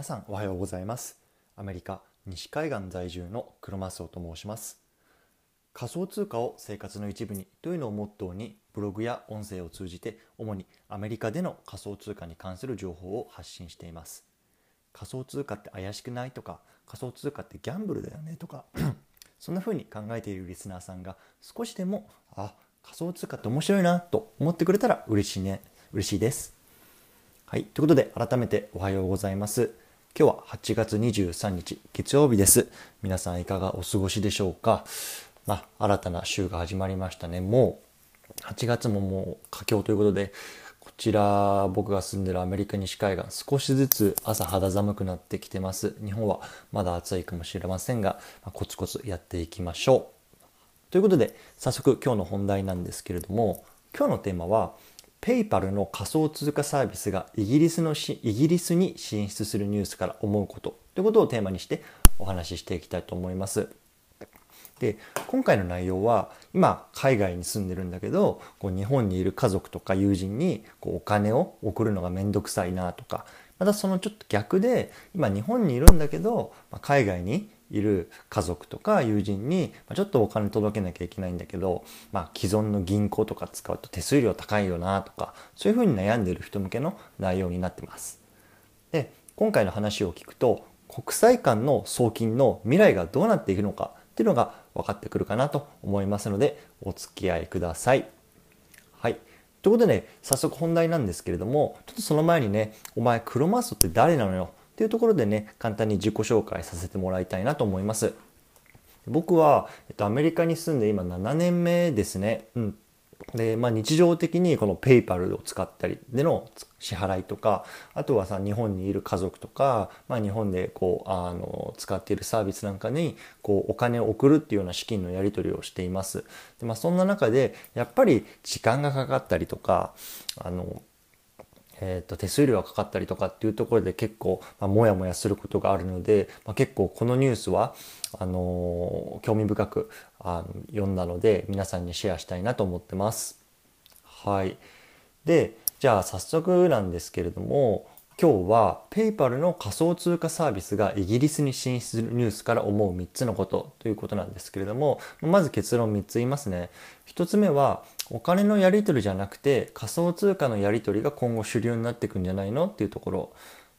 皆さんおはようございますアメリカ西海岸在住の黒マスオと申します仮想通貨を生活の一部にというのをモットーにブログや音声を通じて主にアメリカでの仮想通貨に関する情報を発信しています仮想通貨って怪しくないとか仮想通貨ってギャンブルだよねとか そんな風に考えているリスナーさんが少しでもあ仮想通貨って面白いなと思ってくれたら嬉しいね嬉しいですはい。ということで、改めておはようございます。今日は8月23日、月曜日です。皆さんいかがお過ごしでしょうか？まあ、新たな週が始まりましたね。もう、8月ももう佳境ということで、こちら、僕が住んでるアメリカ西海岸、少しずつ朝肌寒くなってきてます。日本はまだ暑いかもしれませんが、ま、コツコツやっていきましょう。ということで、早速今日の本題なんですけれども、今日のテーマは、ペイパルの仮想通貨サービスがイギリスのしイギリスに進出するニュースから思うことということをテーマにしてお話ししていきたいと思います。で今回の内容は今海外に住んでるんだけどこう日本にいる家族とか友人にこうお金を送るのがめんどくさいなとかまたそのちょっと逆で今日本にいるんだけど、海外にいる家族とか友人にちょっとお金届けなきゃいけないんだけど、まあ、既存の銀行とか使うと手数料高いよなとかそういうふうに悩んでる人向けの内容になってます。で今回の話を聞くと国際間の送金の未来がどうなっていくのかっていうのが分かってくるかなと思いますのでお付き合いください。はい。ということで、ね、早速本題なんですけれどもちょっとその前にねお前クロマストって誰なのよ？っていうところでね、簡単に自己紹介させてもらいたいなと思います。僕は、えっと、アメリカに住んで今7年目ですね。うん。で、まあ、日常的にこのペイパルを使ったりでの支払いとかあとはさ日本にいる家族とか、まあ、日本でこうあの使っているサービスなんかにこうお金を送るっていうような資金のやり取りをしています。でまあ、そんな中でやっぱり時間がかかったりとかあのえーと、手数料がかかったりとかっていうところで結構、まあ、もやもやすることがあるので、まあ、結構このニュースはあのー、興味深くあの読んだので皆さんにシェアしたいなと思ってます。はい、でじゃあ早速なんですけれども今日は PayPal の仮想通貨サービスがイギリスに進出するニュースから思う3つのことということなんですけれどもまず結論3つ言いますね。1つ目はお金のやり取りじゃなくて仮想通貨のやり取りが今後主流になっていくんじゃないのっていうところ。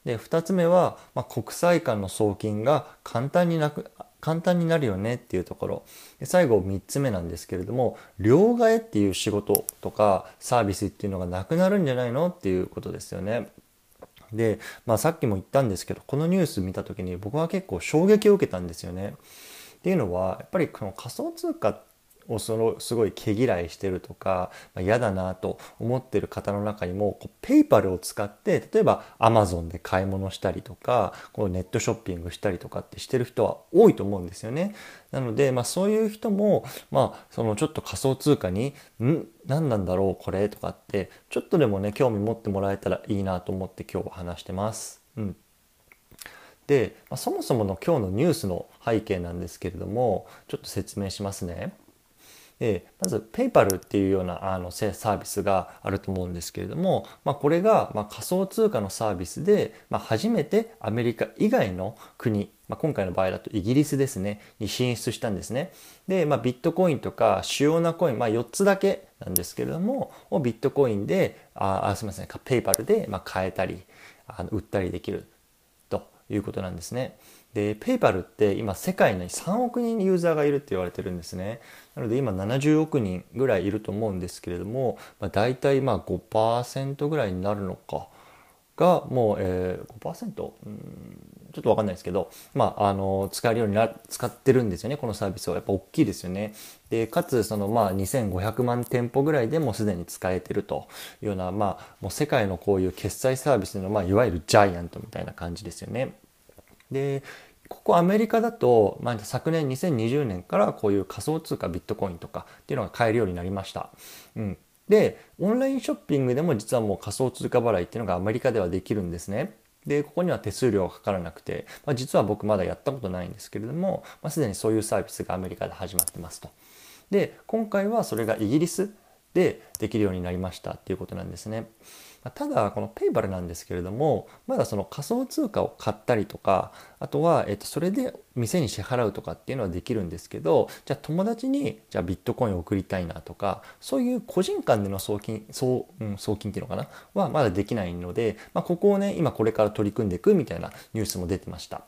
で2つ目は、まあ、国際間の送金が簡単になく簡単になるよねっていうところで最後3つ目なんですけれども両替っていう仕事とかサービスっていうのがなくなるんじゃないのっていうことですよね。で、まあ、さっきも言ったんですけどこのニュース見た時に僕は結構衝撃を受けたんですよね。っていうのはやっぱりこの仮想通貨をそのすごい毛嫌いしてるとか、まあ、嫌だなと思ってる方の中にもこうペイパルを使って例えばアマゾンで買い物したりとかこうネットショッピングしたりとかってしてる人は多いと思うんですよね。なので、まあ、そういう人も、まあ、そのちょっと仮想通貨に「ん？何なんだろうこれ」とかってちょっとでもね興味持ってもらえたらいいなと思って今日は話してます。うんで、まあ、そもそもの今日のニュースの背景なんですけれどもちょっと説明しますね。でまず PayPal っていうようなあのサービスがあると思うんですけれども、まあ、これがま仮想通貨のサービスで、まあ、初めてアメリカ以外の国、まあ、今回の場合だとイギリスですねに進出したんですね。で、まあ、ビットコインとか主要なコイン、まあ、4つだけなんですけれどもをビットコインでああすみません PayPal でま買えたりあの売ったりできるということなんですね。で、ペイパルって今世界に3億人ユーザーがいるって言われてるんですね。なので今70億人ぐらいいると思うんですけれども、まあ、大体まあ5%ぐらいになるのかがもう、えー、5%? うんちょっとわかんないですけど、まあ、あの、使えるようにな、使ってるんですよね、このサービスは。やっぱ大きいですよね。で、かつ、その、まあ、2500万店舗ぐらいでもすでに使えてるというような、まあ、もう世界のこういう決済サービスの、まあ、いわゆるジャイアントみたいな感じですよね。でここアメリカだと、まあ、昨年2020年からこういう仮想通貨ビットコインとかっていうのが買えるようになりました。うん、でオンラインショッピングでも実はもう仮想通貨払いっていうのがアメリカではできるんですね。でここには手数料がかからなくて、まあ、実は僕まだやったことないんですけれども、まあ、すでにそういうサービスがアメリカで始まってますと。で今回はそれがイギリスでできるようになりましたっていうことなんですね。ただこのペイバルなんですけれどもまだその仮想通貨を買ったりとかあとは、えっと、それで店に支払うとかっていうのはできるんですけどじゃあ友達にじゃあビットコインを送りたいなとかそういう個人間での送金送,、うん、送金っていうのかな？はまだできないので、まあ、ここをね今これから取り組んでいくみたいなニュースも出てました。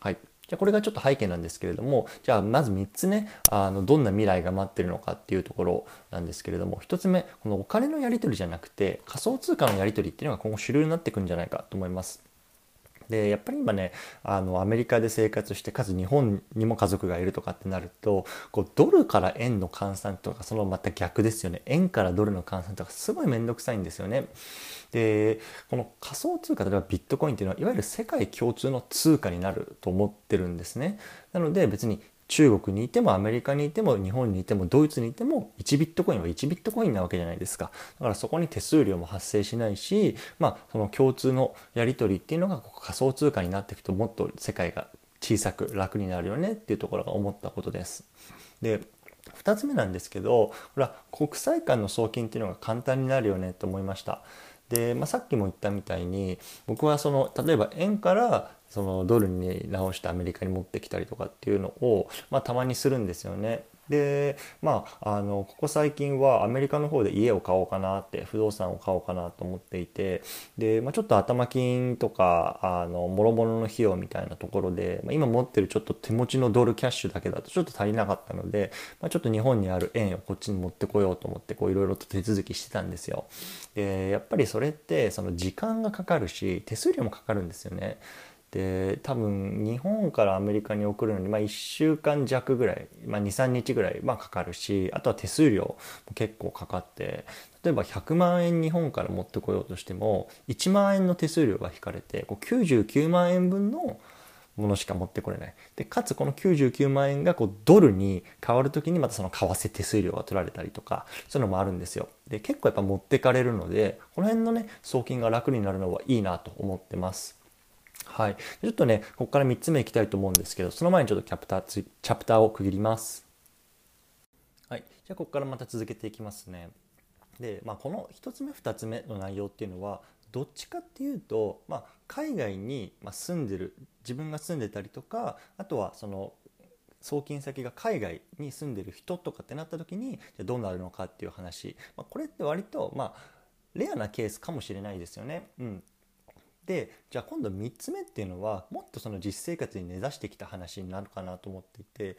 はいじゃあこれがちょっと背景なんですけれどもじゃあまず3つねあのどんな未来が待ってるのかっていうところなんですけれども1つ目このお金のやり取りじゃなくて仮想通貨のやり取りっていうのが今後主流になっていくんじゃないかと思います。でやっぱり今ねあのアメリカで生活してかつ日本にも家族がいるとかってなるとこうドルから円の換算とかそのまた逆ですよね円からドルの換算とかすごい面倒くさいんですよね。でこの仮想通貨例えばビットコインっていうのはいわゆる世界共通の通貨になると思ってるんですね。なので別に中国にいてもアメリカにいても日本にいてもドイツにいても1ビットコインは1ビットコインなわけじゃないですかだからそこに手数料も発生しないしまあその共通のやり取りっていうのが仮想通貨になっていくともっと世界が小さく楽になるよねっていうところが思ったことです。で2つ目なんですけどこれは国際間の送金っていうのが簡単になるよねと思いました。で、まあ、さっきも言ったみたいに僕はその例えば円からそのドルに直してアメリカに持ってきたりとかっていうのを、まあ、たまにするんですよね。でまああのここ最近はアメリカの方で家を買おうかなって不動産を買おうかなと思っていてで、まあ、ちょっと頭金とかあの諸々の費用みたいなところで、まあ、今持ってるちょっと手持ちのドルキャッシュだけだとちょっと足りなかったので、まあ、ちょっと日本にある円をこっちに持ってこようと思っていろいろと手続きしてたんですよ。でやっぱりそれってその時間がかかるし手数料もかかるんですよね。で多分日本からアメリカに送るのに、まあ、1週間弱ぐらい、まあ、23日ぐらい、まあ、かかるしあとは手数料も結構かかって例えば100万円日本から持ってこようとしても1万円の手数料が引かれてこう99万円分のものしか持ってこれない。でかつこの99万円がこうドルに変わる時にまたその為替手数料が取られたりとかそういうのもあるんですよ。で結構やっぱ持ってかれるのでこの辺のね送金が楽になるのはいいなと思ってます。はい、ちょっとねここから3つ目いきたいと思うんですけどその前にちょっとキャプターチャプターを区切ります。はい、じゃあここからまた続けていきますね。で、まあ、この1つ目2つ目の内容っていうのはどっちかっていうと、まあ、海外に住んでる自分が住んでたりとかあとはその送金先が海外に住んでる人とかってなった時にじゃどうなるのかっていう話、まあ、これって割とまあレアなケースかもしれないですよね。うん、でじゃあ今度3つ目っていうのはもっとその実生活に根ざしてきた話になるかなと思っていて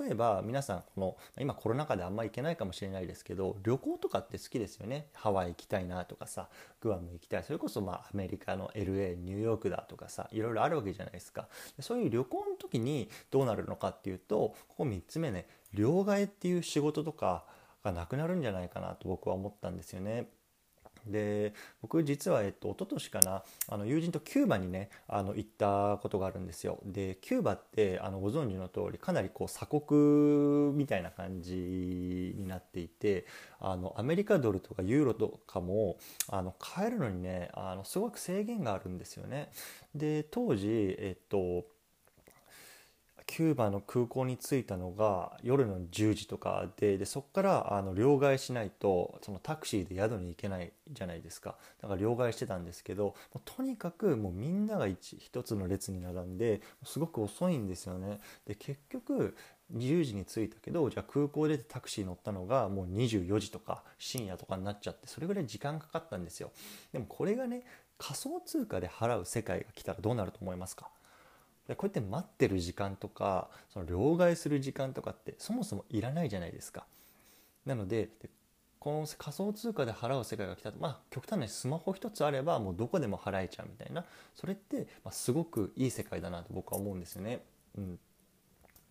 例えば皆さんこの今コロナ禍であんまり行けないかもしれないですけど旅行とかって好きですよね。ハワイ行きたいなとかさグアム行きたい。それこそまあアメリカの LA ニューヨークだとかさいろいろあるわけじゃないですか。そういう旅行の時にどうなるのかっていうとここ3つ目ね両替っていう仕事とかがなくなるんじゃないかなと僕は思ったんですよね。で僕実は、えっと、一昨年かなあの友人とキューバにねあの行ったことがあるんですよ。でキューバってあのご存知の通りかなりこう鎖国みたいな感じになっていてあのアメリカドルとかユーロとかもあの買えるのにねあのすごく制限があるんですよね。で当時えっとキューバの空港に着いたのが夜の10時とかででそこからあの両替しないとそのタクシーで宿に行けないじゃないですか。だから両替してたんですけどもとにかくもうみんなが一一つの列に並んですごく遅いんですよね。で結局10時に着いたけどじゃあ空港でタクシー乗ったのがもう24時とか深夜とかになっちゃってそれぐらい時間かかったんですよ。でもこれがね仮想通貨で払う世界が来たらどうなると思いますか？でこうやって待ってる時間とかその両替する時間とかってそもそもいらないじゃないですか。なのでこの仮想通貨で払う世界が来たとまあ極端なスマホ一つあればもうどこでも払えちゃうみたいなそれって、ま、すごくいい世界だなと僕は思うんですよね。うん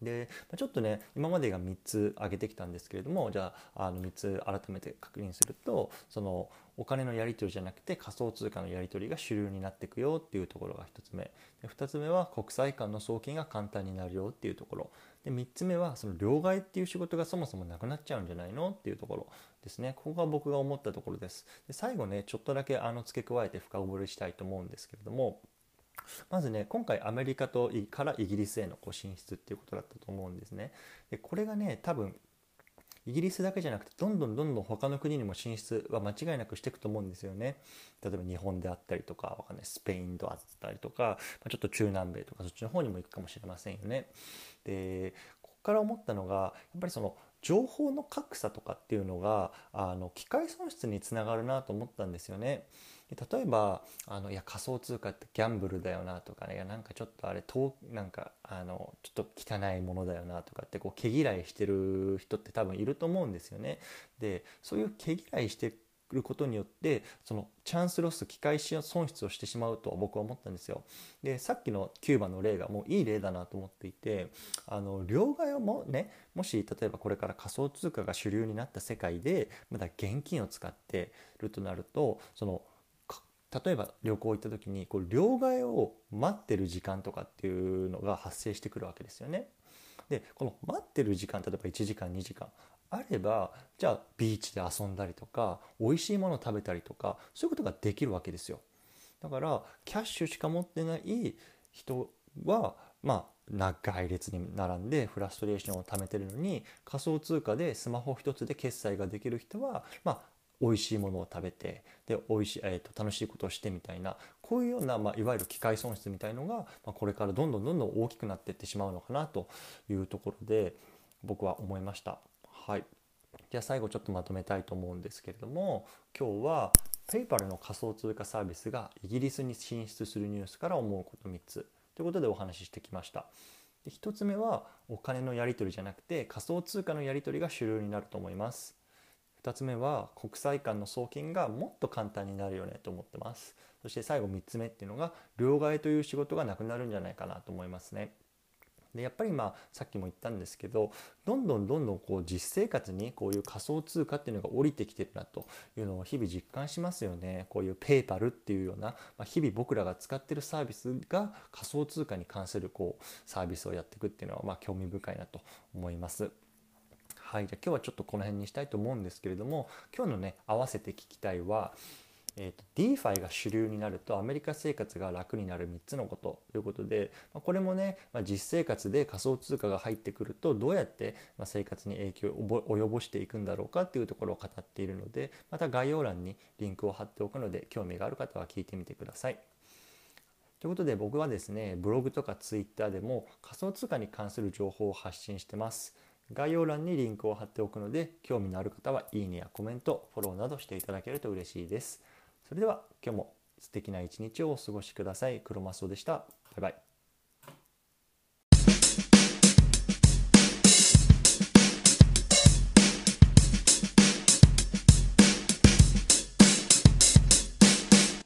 でちょっとね今までが3つ挙げてきたんですけれどもじゃああの3つ改めて確認するとそのお金のやり取りじゃなくて仮想通貨のやり取りが主流になっていくよっていうところが1つ目。で2つ目は国際間の送金が簡単になるよっていうところ。で3つ目はその両替っていう仕事がそもそもなくなっちゃうんじゃないのっていうところ。ですね。ここが僕が思ったところです。で最後ねちょっとだけあの付け加えて深掘りしたいと思うんですけれどもまずね今回アメリカとからイギリスへのこう進出っていうことだったと思うんですね。でこれがね多分イギリスだけじゃなくてどんどんどんどん他の国にも進出は間違いなくしていくと思うんですよね。例えば日本であったりとかわかんないスペインであったりとかちょっと中南米とかそっちの方にも行くかもしれませんよね。でここから思ったのがやっぱりその情報の格差とかっていうのがあの機械損失につながるなと思ったんですよね。例えばあのいや仮想通貨ってギャンブルだよなとかねいやなんかちょっとあれ遠なんかあのちょっと汚いものだよなとかってこう毛嫌いしてる人って多分いると思うんですよね。でそういう毛嫌いしてることによってそのチャンスロス機械損失をしてしまうと僕は思ったんですよ。でさっきのキューバの例がもういい例だなと思っていてあの両替をもねもし例えばこれから仮想通貨が主流になった世界でまだ現金を使ってるとなるとその例えば旅行行った時にこう両替を待ってる時間とかっていうのが発生してくるわけですよね。でこの待ってる時間例えば1時間2時間あればじゃあビーチで遊んだりとか美味しいものを食べたりとかそういうことができるわけですよ。だからキャッシュしか持ってない人はまあ長い列に並んでフラストレーションを溜めてるのに仮想通貨でスマホ一つで決済ができる人はまあ美味しいものを食べてで美味しい、えーと、楽しいことをしてみたいなこういうような、まあ、いわゆる機械損失みたいのが、まあ、これからどんどんどんどん大きくなっていってしまうのかなというところで僕は思いました。はい、じゃあ最後ちょっとまとめたいと思うんですけれども今日は PayPal の仮想通貨サービスがイギリスに進出するニュースから思うこと3つということでお話ししてきました。で1つ目はお金のやり取りじゃなくて仮想通貨のやり取りが主流になると思います。2つ目は国際間の送金がもっと簡単になるよねと思ってます。そして最後3つ目っていうのが両替という仕事がなくなるんじゃないかなと思いますね。でやっぱりまあさっきも言ったんですけどどんどんどんどんこう実生活にこういう仮想通貨っていうのが降りてきてるなというのを日々実感しますよね。こういうペーパルっていうような、まあ、日々僕らが使ってるサービスが仮想通貨に関するこうサービスをやっていくっていうのはまあ興味深いなと思います。はい、じゃあ今日はちょっとこの辺にしたいと思うんですけれども今日のね合わせて聞きたいは、えーと、DeFi が主流になるとアメリカ生活が楽になる3つのことということで、まあ、これもね、まあ、実生活で仮想通貨が入ってくるとどうやって生活に影響を及ぼしていくんだろうかっていうところを語っているのでまた概要欄にリンクを貼っておくので興味がある方は聞いてみてください。ということで僕はですねブログとかツイッターでも仮想通貨に関する情報を発信してます。概要欄にリンクを貼っておくので興味のある方はいいねやコメントフォローなどしていただけると嬉しいです。それでは今日も素敵な一日をお過ごしください。黒マスオでした。バイバイ。